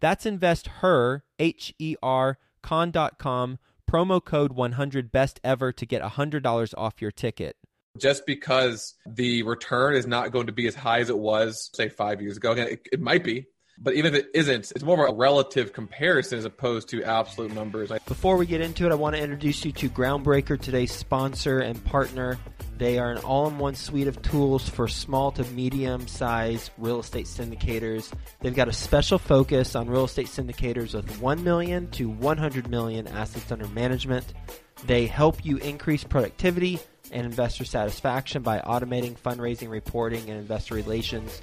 That's investher, H E R, con.com promo code 100 best ever to get $100 off your ticket. Just because the return is not going to be as high as it was say five years ago. It, it might be but even if it isn't, it's more of a relative comparison as opposed to absolute numbers. Before we get into it, I want to introduce you to Groundbreaker, today's sponsor and partner. They are an all in one suite of tools for small to medium sized real estate syndicators. They've got a special focus on real estate syndicators with 1 million to 100 million assets under management. They help you increase productivity and investor satisfaction by automating fundraising, reporting, and investor relations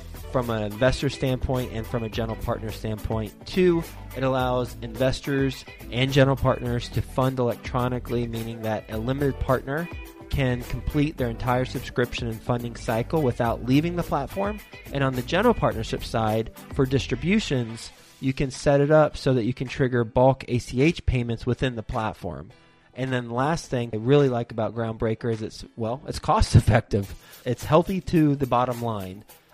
from an investor standpoint and from a general partner standpoint. Two, it allows investors and general partners to fund electronically, meaning that a limited partner can complete their entire subscription and funding cycle without leaving the platform. And on the general partnership side, for distributions, you can set it up so that you can trigger bulk ACH payments within the platform. And then the last thing I really like about Groundbreaker is it's well, it's cost effective. It's healthy to the bottom line.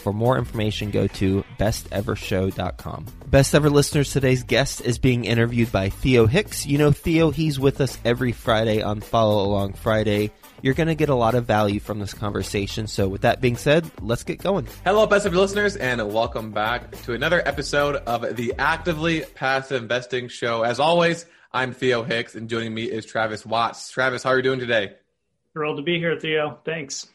For more information, go to bestevershow.com. Best ever listeners, today's guest is being interviewed by Theo Hicks. You know Theo, he's with us every Friday on Follow Along Friday. You're going to get a lot of value from this conversation. So, with that being said, let's get going. Hello, best ever listeners, and welcome back to another episode of the Actively Passive Investing Show. As always, I'm Theo Hicks, and joining me is Travis Watts. Travis, how are you doing today? Thrilled to be here, Theo. Thanks.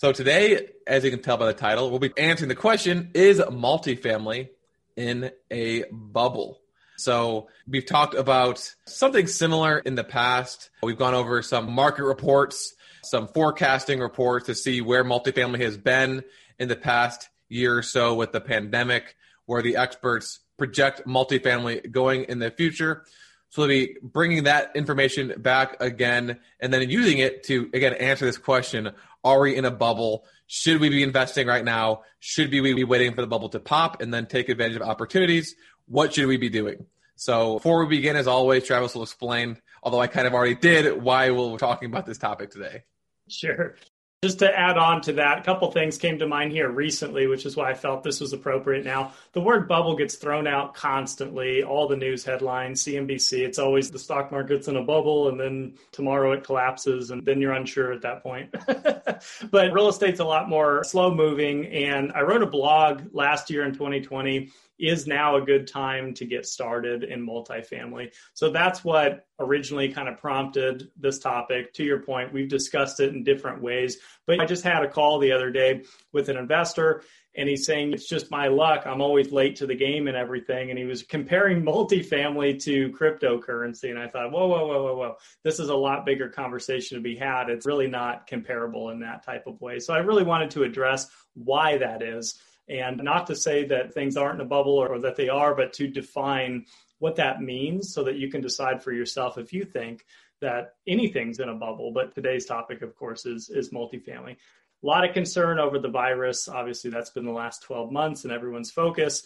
So today, as you can tell by the title, we'll be answering the question, is multifamily in a bubble? So we've talked about something similar in the past. We've gone over some market reports, some forecasting reports to see where multifamily has been in the past year or so with the pandemic, where the experts project multifamily going in the future. So we'll be bringing that information back again and then using it to, again, answer this question are we in a bubble? Should we be investing right now? Should we be waiting for the bubble to pop and then take advantage of opportunities? What should we be doing? So before we begin, as always, Travis will explain, although I kind of already did, why we're talking about this topic today. Sure. Just to add on to that, a couple things came to mind here recently, which is why I felt this was appropriate now. The word bubble gets thrown out constantly, all the news headlines, CNBC, it's always the stock market's in a bubble and then tomorrow it collapses and then you're unsure at that point. but real estate's a lot more slow moving. And I wrote a blog last year in 2020 is now a good time to get started in multifamily? So that's what originally kind of prompted this topic. To your point, we've discussed it in different ways, but I just had a call the other day with an investor and he's saying it's just my luck. I'm always late to the game and everything. And he was comparing multifamily to cryptocurrency. And I thought, whoa, whoa, whoa, whoa, whoa. This is a lot bigger conversation to be had. It's really not comparable in that type of way. So I really wanted to address why that is and not to say that things aren't in a bubble or that they are, but to define what that means so that you can decide for yourself if you think that anything's in a bubble. But today's topic, of course, is, is multifamily. A lot of concern over the virus. Obviously, that's been the last 12 months and everyone's focus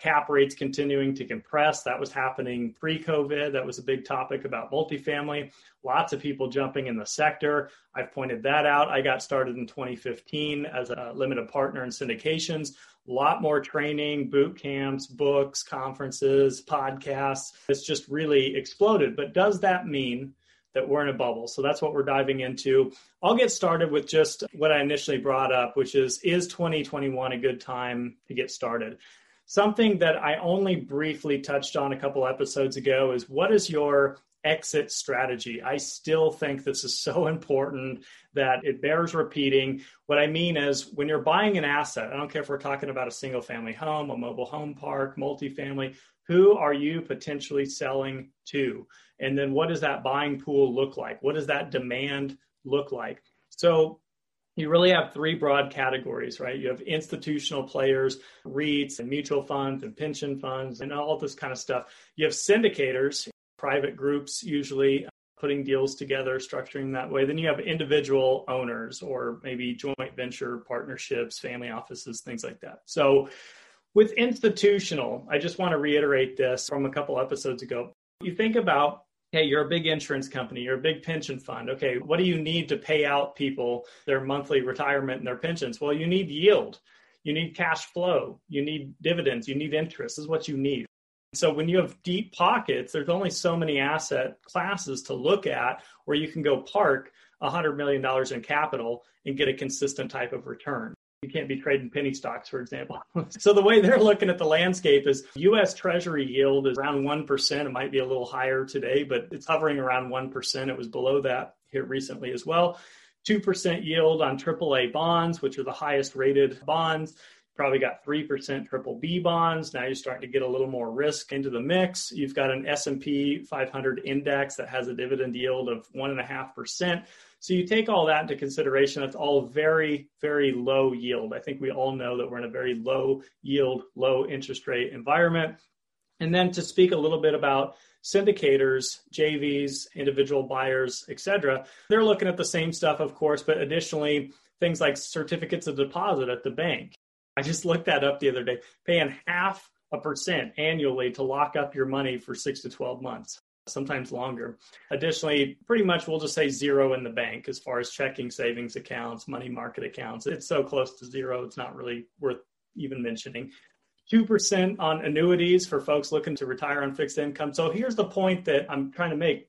cap rates continuing to compress. That was happening pre COVID. That was a big topic about multifamily. Lots of people jumping in the sector. I've pointed that out. I got started in 2015 as a limited partner in syndications. A lot more training, boot camps, books, conferences, podcasts. It's just really exploded. But does that mean that we're in a bubble. So that's what we're diving into. I'll get started with just what I initially brought up, which is is 2021 a good time to get started? Something that I only briefly touched on a couple episodes ago is what is your exit strategy? I still think this is so important that it bears repeating. What I mean is when you're buying an asset, I don't care if we're talking about a single family home, a mobile home park, multifamily, who are you potentially selling to? And then what does that buying pool look like? What does that demand look like? So you really have three broad categories, right? You have institutional players, REITs and mutual funds and pension funds and all this kind of stuff. You have syndicators, private groups usually uh, putting deals together, structuring that way. Then you have individual owners or maybe joint venture partnerships, family offices, things like that. So with institutional, I just want to reiterate this from a couple episodes ago. You think about hey, you're a big insurance company, you're a big pension fund. Okay, what do you need to pay out people their monthly retirement and their pensions? Well, you need yield, you need cash flow, you need dividends, you need interest, is what you need. So when you have deep pockets, there's only so many asset classes to look at where you can go park $100 million in capital and get a consistent type of return. You can't be trading penny stocks, for example. so the way they're looking at the landscape is US Treasury yield is around 1%. It might be a little higher today, but it's hovering around 1%. It was below that here recently as well. 2% yield on AAA bonds, which are the highest rated bonds. Probably got 3% triple B bonds. Now you're starting to get a little more risk into the mix. You've got an S&P 500 index that has a dividend yield of 1.5%. So you take all that into consideration. It's all very, very low yield. I think we all know that we're in a very low yield, low interest rate environment. And then to speak a little bit about syndicators, JVs, individual buyers, et cetera, they're looking at the same stuff, of course, but additionally, things like certificates of deposit at the bank. I just looked that up the other day, paying half a percent annually to lock up your money for six to 12 months sometimes longer. Additionally, pretty much we'll just say zero in the bank as far as checking savings accounts, money market accounts. It's so close to zero, it's not really worth even mentioning. 2% on annuities for folks looking to retire on fixed income. So here's the point that I'm trying to make.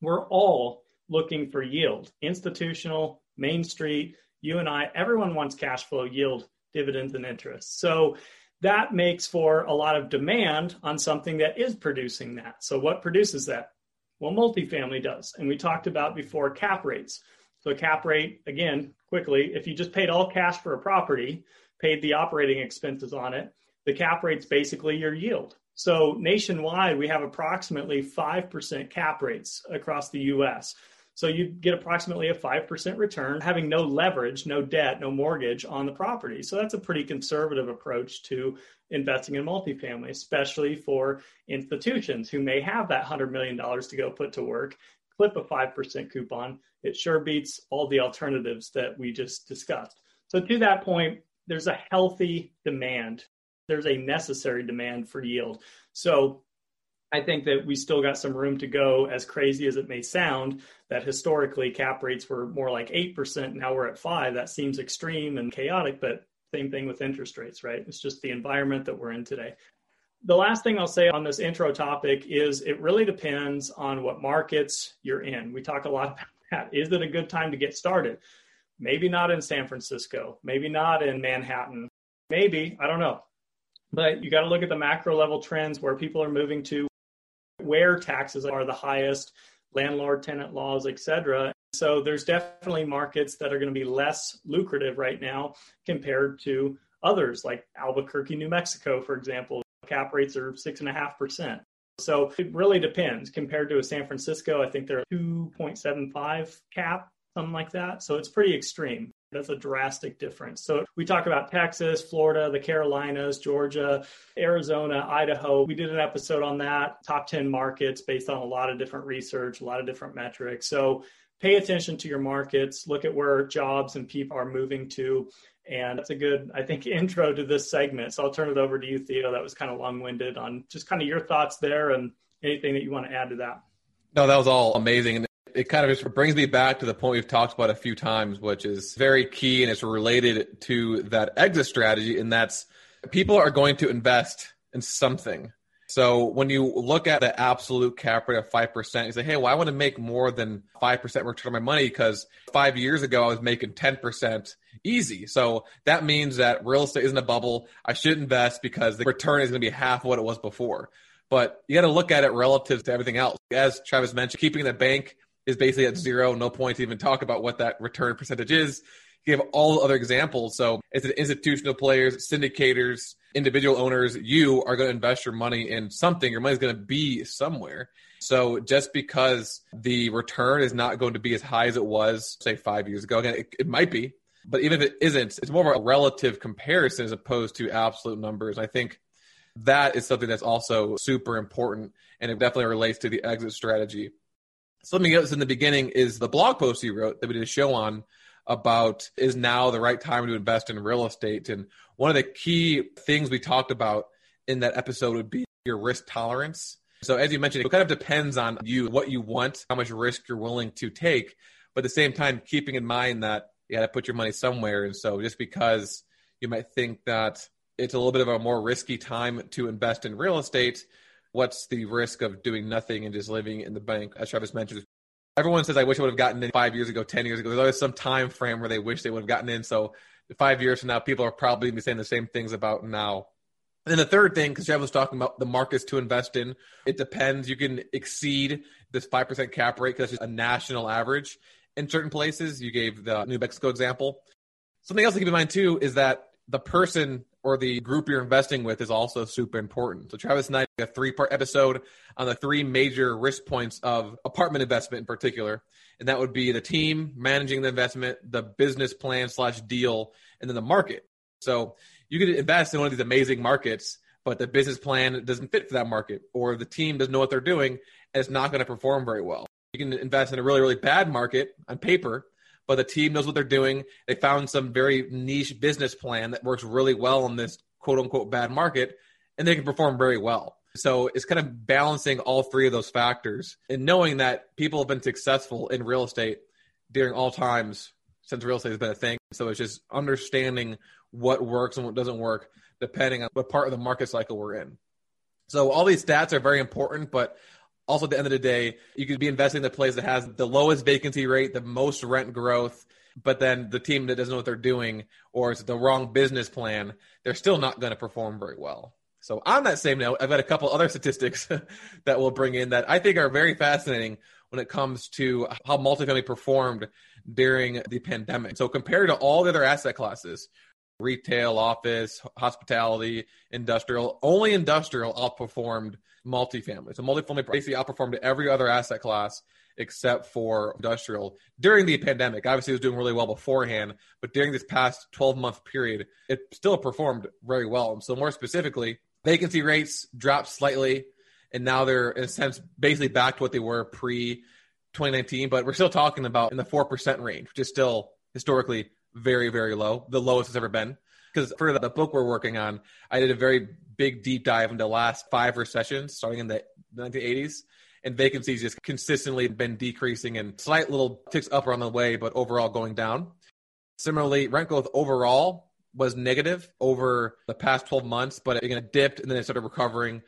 We're all looking for yield, institutional, Main Street, you and I, everyone wants cash flow, yield, dividends, and interest. So that makes for a lot of demand on something that is producing that. So, what produces that? Well, multifamily does. And we talked about before cap rates. So, cap rate, again, quickly, if you just paid all cash for a property, paid the operating expenses on it, the cap rate's basically your yield. So, nationwide, we have approximately 5% cap rates across the US. So you get approximately a 5% return, having no leverage, no debt, no mortgage on the property. So that's a pretty conservative approach to investing in multifamily, especially for institutions who may have that $100 million to go put to work, clip a 5% coupon. It sure beats all the alternatives that we just discussed. So to that point, there's a healthy demand. There's a necessary demand for yield. So I think that we still got some room to go, as crazy as it may sound, that historically cap rates were more like 8%. Now we're at 5 That seems extreme and chaotic, but same thing with interest rates, right? It's just the environment that we're in today. The last thing I'll say on this intro topic is it really depends on what markets you're in. We talk a lot about that. Is it a good time to get started? Maybe not in San Francisco, maybe not in Manhattan, maybe, I don't know. But you got to look at the macro level trends where people are moving to, where taxes are the highest, landlord tenant laws, et cetera. So there's definitely markets that are going to be less lucrative right now compared to others, like Albuquerque, New Mexico, for example. Cap rates are six and a half percent. So it really depends. Compared to a San Francisco, I think they're 2.75 cap, something like that. So it's pretty extreme. That's a drastic difference. So we talk about Texas, Florida, the Carolinas, Georgia, Arizona, Idaho. We did an episode on that, top 10 markets based on a lot of different research, a lot of different metrics. So pay attention to your markets, look at where jobs and people are moving to. And that's a good, I think, intro to this segment. So I'll turn it over to you, Theo. That was kind of long winded on just kind of your thoughts there and anything that you want to add to that. No, that was all amazing. And it kind of just brings me back to the point we've talked about a few times, which is very key and it's related to that exit strategy. And that's people are going to invest in something. So when you look at the absolute cap rate of 5%, you say, hey, well, I want to make more than 5% return on my money because five years ago I was making 10% easy. So that means that real estate isn't a bubble. I should invest because the return is going to be half what it was before. But you got to look at it relative to everything else. As Travis mentioned, keeping the bank is basically at zero. No point to even talk about what that return percentage is. You have all other examples. So it's an institutional players, syndicators, individual owners. You are going to invest your money in something. Your money is going to be somewhere. So just because the return is not going to be as high as it was, say, five years ago, again, it, it might be, but even if it isn't, it's more of a relative comparison as opposed to absolute numbers. I think that is something that's also super important, and it definitely relates to the exit strategy something else in the beginning is the blog post you wrote that we did a show on about is now the right time to invest in real estate. And one of the key things we talked about in that episode would be your risk tolerance. So as you mentioned, it kind of depends on you, what you want, how much risk you're willing to take. But at the same time, keeping in mind that you got to put your money somewhere. And so just because you might think that it's a little bit of a more risky time to invest in real estate, what's the risk of doing nothing and just living in the bank? As Travis mentioned, everyone says, I wish I would have gotten in five years ago, 10 years ago. There's always some time frame where they wish they would have gotten in. So five years from now, people are probably be saying the same things about now. And then the third thing, because Travis was talking about the markets to invest in, it depends. You can exceed this 5% cap rate because it's a national average in certain places. You gave the New Mexico example. Something else to keep in mind too is that the person or the group you're investing with is also super important. So Travis and I did a three part episode on the three major risk points of apartment investment in particular. And that would be the team managing the investment, the business plan slash deal, and then the market. So you could invest in one of these amazing markets, but the business plan doesn't fit for that market, or the team doesn't know what they're doing and it's not going to perform very well. You can invest in a really, really bad market on paper, but the team knows what they're doing. They found some very niche business plan that works really well in this quote unquote bad market, and they can perform very well. So it's kind of balancing all three of those factors and knowing that people have been successful in real estate during all times since real estate has been a thing. So it's just understanding what works and what doesn't work depending on what part of the market cycle we're in. So all these stats are very important, but also, at the end of the day, you could be investing in the place that has the lowest vacancy rate, the most rent growth, but then the team that doesn't know what they're doing or it's the wrong business plan, they're still not going to perform very well. So, on that same note, I've got a couple other statistics that we'll bring in that I think are very fascinating when it comes to how multifamily performed during the pandemic. So, compared to all the other asset classes, retail, office, hospitality, industrial. Only industrial outperformed multifamily. So multifamily basically outperformed every other asset class except for industrial during the pandemic. Obviously, it was doing really well beforehand, but during this past 12 month period, it still performed very well. And so, more specifically, vacancy rates dropped slightly, and now they're, in a sense, basically back to what they were pre 2019, but we're still talking about in the 4% range, which is still historically very, very low, the lowest it's ever been. Because for the book we're working on, I did a very big deep dive into the last five recessions starting in the 1980s. And vacancies just consistently been decreasing and slight little ticks up on the way, but overall going down. Similarly, rent growth overall was negative over the past 12 months, but it again dipped and then it started recovering.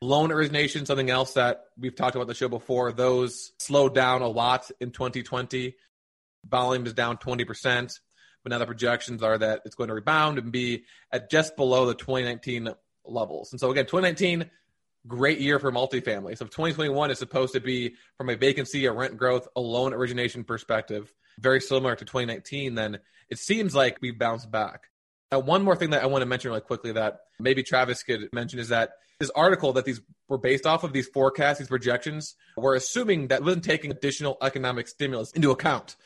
Loan origination, something else that we've talked about the show before, those slowed down a lot in 2020. Volume is down 20%, but now the projections are that it's going to rebound and be at just below the 2019 levels. And so again, 2019, great year for multifamily. So 2021 is supposed to be from a vacancy, a rent growth, a loan origination perspective, very similar to 2019. Then it seems like we've bounced back. Now, one more thing that I want to mention really quickly that maybe Travis could mention is that this article that these were based off of these forecasts, these projections, we're assuming that wasn't taking additional economic stimulus into account.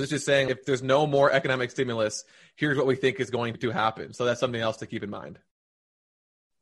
It's just saying if there's no more economic stimulus, here's what we think is going to happen. So that's something else to keep in mind.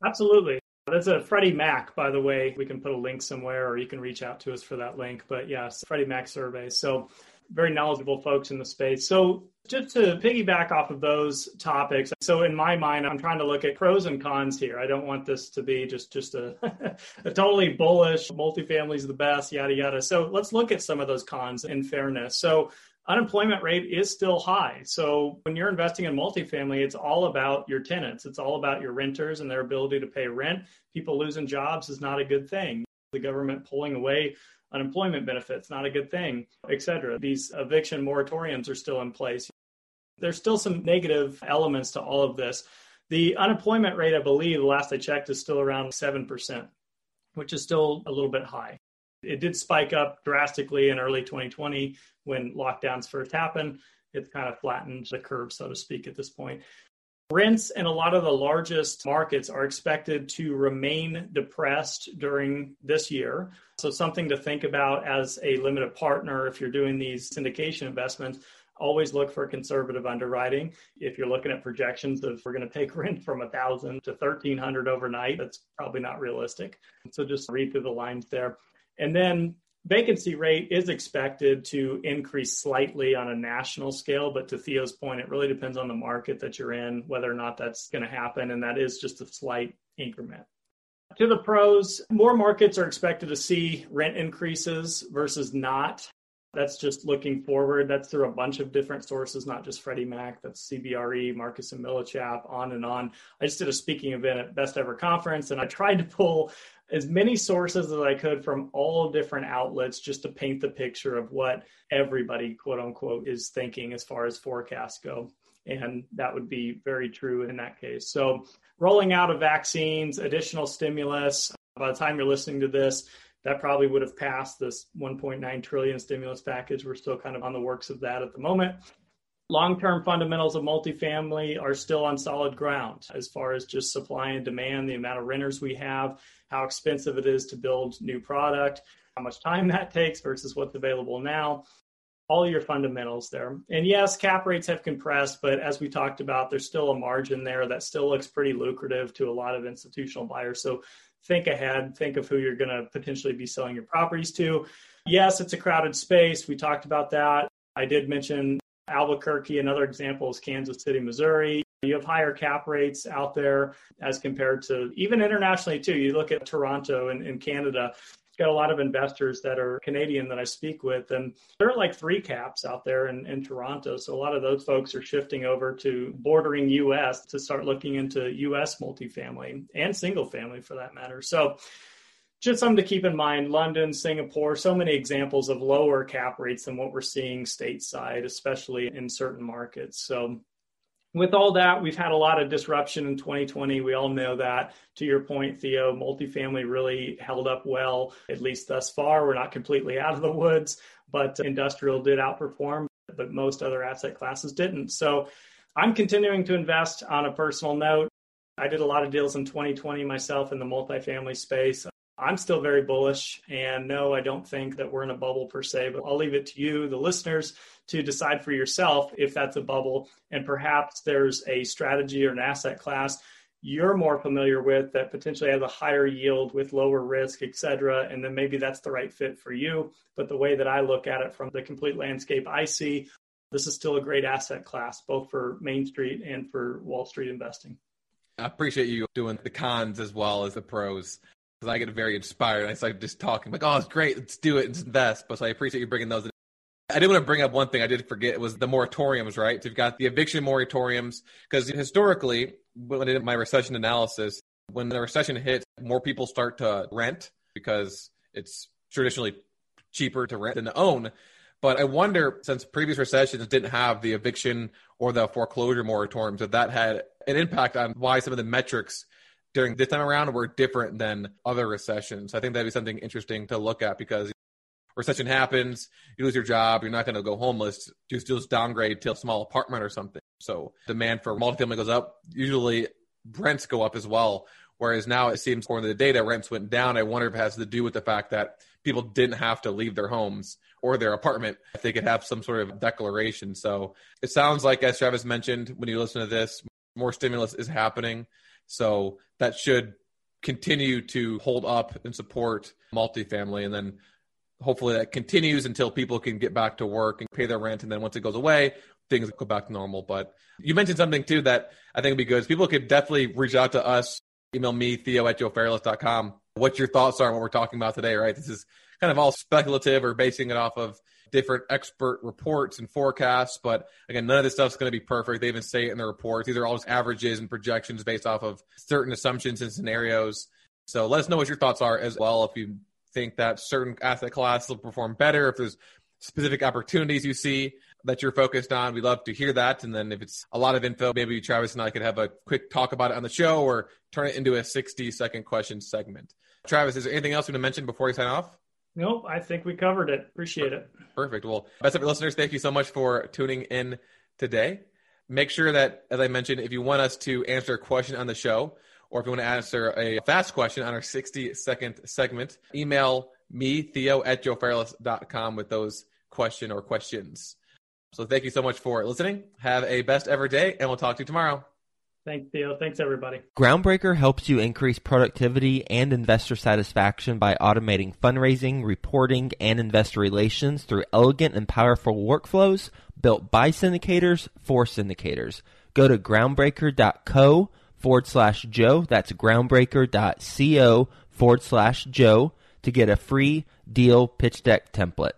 Absolutely. That's a Freddie Mac, by the way. We can put a link somewhere or you can reach out to us for that link. But yes, Freddie Mac survey. So very knowledgeable folks in the space. So just to piggyback off of those topics. So in my mind, I'm trying to look at pros and cons here. I don't want this to be just just a, a totally bullish multifamily is the best, yada yada. So let's look at some of those cons in fairness. So unemployment rate is still high. So when you're investing in multifamily, it's all about your tenants. It's all about your renters and their ability to pay rent. People losing jobs is not a good thing. The government pulling away unemployment benefits, not a good thing, et cetera. These eviction moratoriums are still in place. There's still some negative elements to all of this. The unemployment rate, I believe, the last I checked, is still around 7%, which is still a little bit high. It did spike up drastically in early 2020 when lockdowns first happened. It's kind of flattened the curve, so to speak, at this point. Rents in a lot of the largest markets are expected to remain depressed during this year. So, something to think about as a limited partner if you're doing these syndication investments. Always look for conservative underwriting. If you're looking at projections of we're going to take rent from a thousand to thirteen hundred overnight, that's probably not realistic. So just read through the lines there. And then vacancy rate is expected to increase slightly on a national scale, but to Theo's point, it really depends on the market that you're in, whether or not that's going to happen. And that is just a slight increment. To the pros, more markets are expected to see rent increases versus not. That's just looking forward. That's through a bunch of different sources, not just Freddie Mac. That's CBRE, Marcus and Millichap, on and on. I just did a speaking event at Best Ever Conference, and I tried to pull as many sources as I could from all different outlets just to paint the picture of what everybody, quote unquote, is thinking as far as forecasts go. And that would be very true in that case. So, rolling out of vaccines, additional stimulus, by the time you're listening to this, that probably would have passed this 1.9 trillion stimulus package. We're still kind of on the works of that at the moment long term fundamentals of multifamily are still on solid ground as far as just supply and demand, the amount of renters we have, how expensive it is to build new product, how much time that takes versus what's available now. All your fundamentals there. And yes, cap rates have compressed, but as we talked about, there's still a margin there that still looks pretty lucrative to a lot of institutional buyers. So think ahead, think of who you're going to potentially be selling your properties to. Yes, it's a crowded space. We talked about that. I did mention Albuquerque, another example is Kansas City, Missouri. You have higher cap rates out there as compared to even internationally, too. You look at Toronto and in Canada, got a lot of investors that are Canadian that I speak with, and there are like three caps out there in, in Toronto. So a lot of those folks are shifting over to bordering US to start looking into US multifamily and single family for that matter. So just something to keep in mind London, Singapore, so many examples of lower cap rates than what we're seeing stateside, especially in certain markets. So, with all that, we've had a lot of disruption in 2020. We all know that. To your point, Theo, multifamily really held up well, at least thus far. We're not completely out of the woods, but industrial did outperform, but most other asset classes didn't. So, I'm continuing to invest on a personal note. I did a lot of deals in 2020 myself in the multifamily space. I'm still very bullish. And no, I don't think that we're in a bubble per se, but I'll leave it to you, the listeners, to decide for yourself if that's a bubble. And perhaps there's a strategy or an asset class you're more familiar with that potentially has a higher yield with lower risk, et cetera. And then maybe that's the right fit for you. But the way that I look at it from the complete landscape I see, this is still a great asset class, both for Main Street and for Wall Street investing. I appreciate you doing the cons as well as the pros because I get very inspired. I start just talking like, "Oh, it's great, let's do it, let's invest." But so I appreciate you bringing those. In. I did want to bring up one thing I did forget. Was the moratoriums, right? So you've got the eviction moratoriums because historically, when I did my recession analysis, when the recession hits, more people start to rent because it's traditionally cheaper to rent than to own. But I wonder, since previous recessions didn't have the eviction or the foreclosure moratoriums, that that had an impact on why some of the metrics during this time around were different than other recessions. I think that'd be something interesting to look at because recession happens, you lose your job, you're not going to go homeless, you just downgrade to a small apartment or something. So demand for multifamily goes up. Usually rents go up as well. Whereas now it seems, according to the data, rents went down. I wonder if it has to do with the fact that people didn't have to leave their homes or their apartment if they could have some sort of declaration. So it sounds like, as Travis mentioned, when you listen to this, more stimulus is happening. So that should continue to hold up and support multifamily. And then hopefully that continues until people can get back to work and pay their rent. And then once it goes away, things go back to normal. But you mentioned something too that I think would be good. People could definitely reach out to us. Email me, theo at joefairless.com. What your thoughts are on what we're talking about today, right? This is kind of all speculative or basing it off of different expert reports and forecasts. But again, none of this stuff's going to be perfect. They even say it in the reports. These are all just averages and projections based off of certain assumptions and scenarios. So let us know what your thoughts are as well. If you think that certain asset classes will perform better, if there's specific opportunities you see that you're focused on, we'd love to hear that. And then if it's a lot of info, maybe Travis and I could have a quick talk about it on the show or turn it into a 60 second question segment. Travis, is there anything else you want to mention before we sign off? Nope, I think we covered it. Appreciate it. Perfect. Well, best ever, listeners. Thank you so much for tuning in today. Make sure that, as I mentioned, if you want us to answer a question on the show, or if you want to answer a fast question on our 60 second segment, email me, Theo at joefairless.com with those question or questions. So thank you so much for listening. Have a best ever day, and we'll talk to you tomorrow. Thanks, Theo. Thanks, everybody. Groundbreaker helps you increase productivity and investor satisfaction by automating fundraising, reporting, and investor relations through elegant and powerful workflows built by syndicators for syndicators. Go to groundbreaker.co forward slash Joe. That's groundbreaker.co forward slash Joe to get a free deal pitch deck template.